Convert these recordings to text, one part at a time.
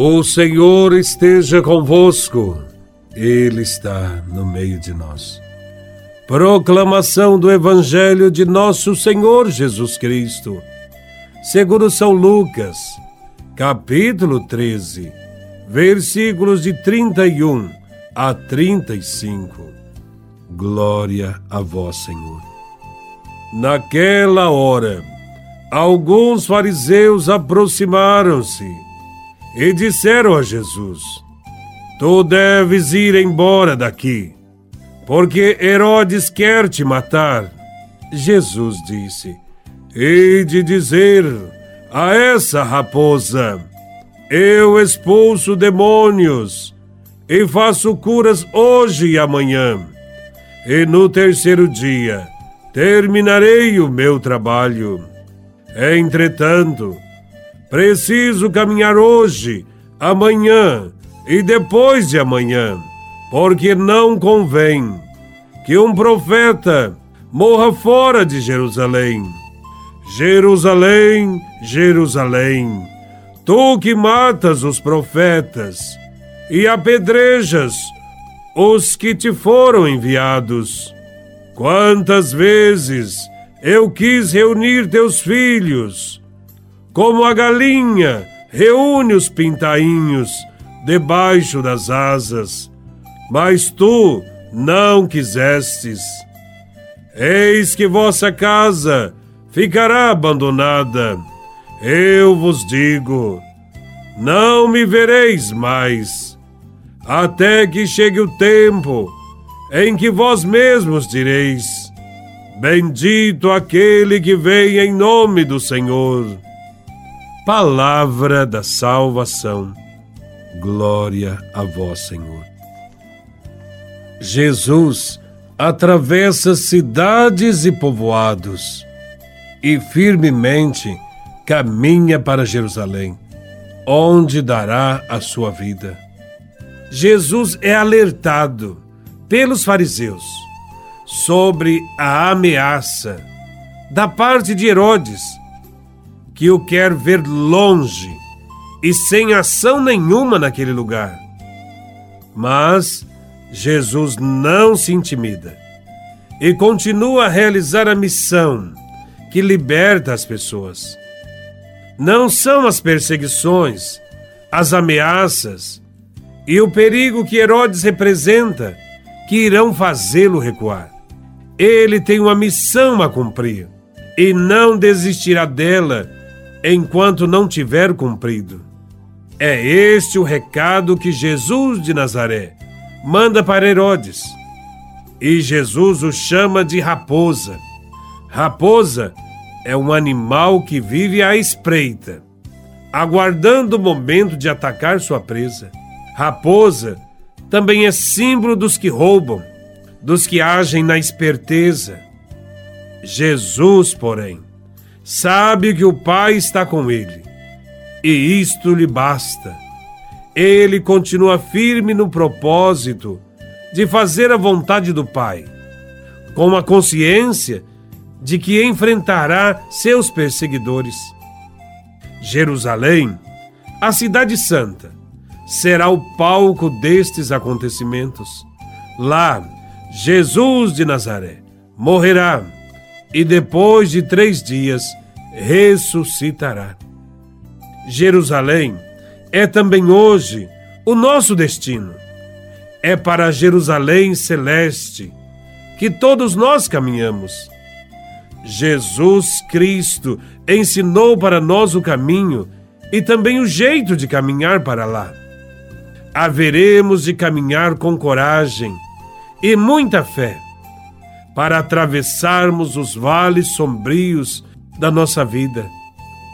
O Senhor esteja convosco, Ele está no meio de nós. Proclamação do Evangelho de Nosso Senhor Jesus Cristo, segundo São Lucas, capítulo 13, versículos de 31 a 35. Glória a Vós, Senhor. Naquela hora, alguns fariseus aproximaram-se e disseram a Jesus: Tu deves ir embora daqui, porque Herodes quer te matar. Jesus disse: Hei de dizer a essa raposa: Eu expulso demônios e faço curas hoje e amanhã, e no terceiro dia terminarei o meu trabalho. Entretanto, Preciso caminhar hoje, amanhã e depois de amanhã, porque não convém que um profeta morra fora de Jerusalém. Jerusalém, Jerusalém, tu que matas os profetas e apedrejas os que te foram enviados. Quantas vezes eu quis reunir teus filhos como a galinha reúne os pintainhos debaixo das asas, mas tu não quisestes. Eis que vossa casa ficará abandonada. Eu vos digo: não me vereis mais, até que chegue o tempo em que vós mesmos direis: Bendito aquele que vem em nome do Senhor. Palavra da salvação. Glória a vós, Senhor. Jesus atravessa cidades e povoados e firmemente caminha para Jerusalém, onde dará a sua vida. Jesus é alertado pelos fariseus sobre a ameaça da parte de Herodes que o quer ver longe e sem ação nenhuma naquele lugar. Mas Jesus não se intimida e continua a realizar a missão que liberta as pessoas. Não são as perseguições, as ameaças e o perigo que Herodes representa que irão fazê-lo recuar. Ele tem uma missão a cumprir e não desistirá dela enquanto não tiver cumprido. É este o recado que Jesus de Nazaré manda para Herodes. E Jesus o chama de raposa. Raposa é um animal que vive à espreita, aguardando o momento de atacar sua presa. Raposa também é símbolo dos que roubam, dos que agem na esperteza. Jesus, porém, sabe que o Pai está com ele, e isto lhe basta. Ele continua firme no propósito de fazer a vontade do Pai, com a consciência de que enfrentará seus perseguidores. Jerusalém, a cidade santa, será o palco destes acontecimentos. Lá, Jesus de Nazaré morrerá e depois de três dias ressuscitará. Jerusalém é também hoje o nosso destino. É para Jerusalém celeste que todos nós caminhamos. Jesus Cristo ensinou para nós o caminho e também o jeito de caminhar para lá. Haveremos de caminhar com coragem e muita fé para atravessarmos os vales sombrios da nossa vida.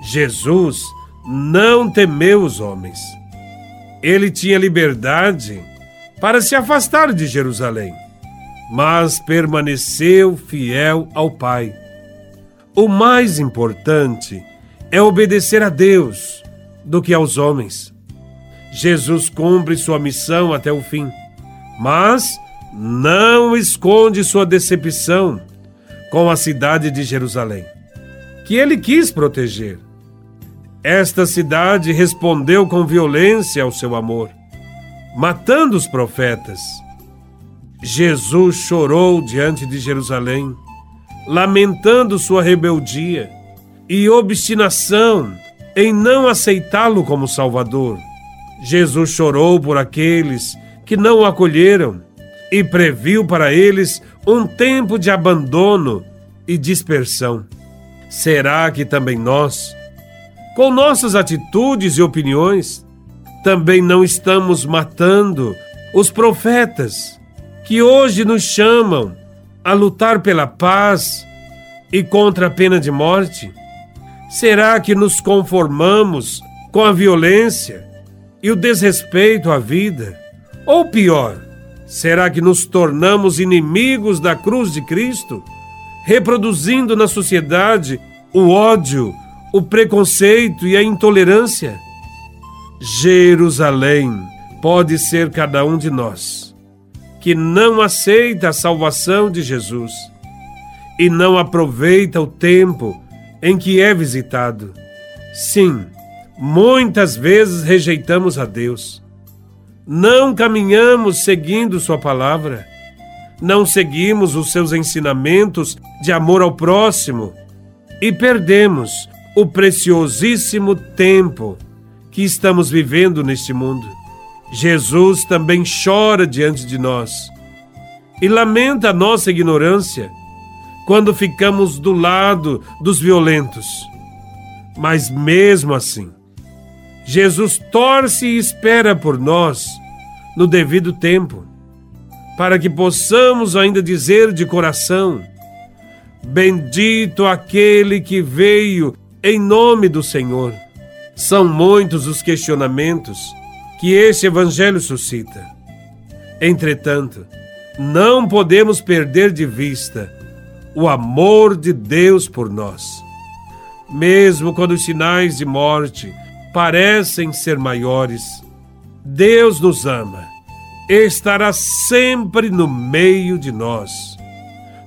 Jesus não temeu os homens. Ele tinha liberdade para se afastar de Jerusalém, mas permaneceu fiel ao Pai. O mais importante é obedecer a Deus do que aos homens. Jesus cumpre sua missão até o fim, mas não esconde sua decepção com a cidade de Jerusalém, que ele quis proteger. Esta cidade respondeu com violência ao seu amor, matando os profetas. Jesus chorou diante de Jerusalém, lamentando sua rebeldia e obstinação em não aceitá-lo como Salvador. Jesus chorou por aqueles que não o acolheram e previu para eles um tempo de abandono e dispersão. Será que também nós, com nossas atitudes e opiniões, também não estamos matando os profetas que hoje nos chamam a lutar pela paz e contra a pena de morte? Será que nos conformamos com a violência e o desrespeito à vida? Ou pior, será que nos tornamos inimigos da cruz de Cristo, reproduzindo na sociedade o ódio, o preconceito e a intolerância? Jerusalém pode ser cada um de nós que não aceita a salvação de Jesus e não aproveita o tempo em que é visitado. Sim, muitas vezes rejeitamos a Deus não caminhamos seguindo Sua palavra, não seguimos os seus ensinamentos de amor ao próximo e perdemos o preciosíssimo tempo que estamos vivendo neste mundo. Jesus também chora diante de nós e lamenta a nossa ignorância quando ficamos do lado dos violentos. Mas mesmo assim, Jesus torce e espera por nós no devido tempo, para que possamos ainda dizer de coração: Bendito aquele que veio em nome do Senhor. São muitos os questionamentos que este Evangelho suscita. Entretanto, não podemos perder de vista o amor de Deus por nós. Mesmo quando os sinais de morte parecem ser maiores, Deus nos ama, estará sempre no meio de nós,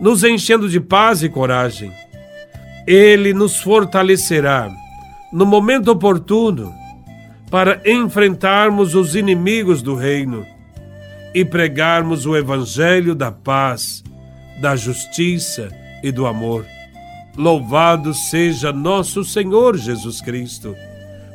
nos enchendo de paz e coragem. Ele nos fortalecerá no momento oportuno para enfrentarmos os inimigos do reino e pregarmos o evangelho da paz, da justiça e do amor. Louvado seja nosso Senhor Jesus Cristo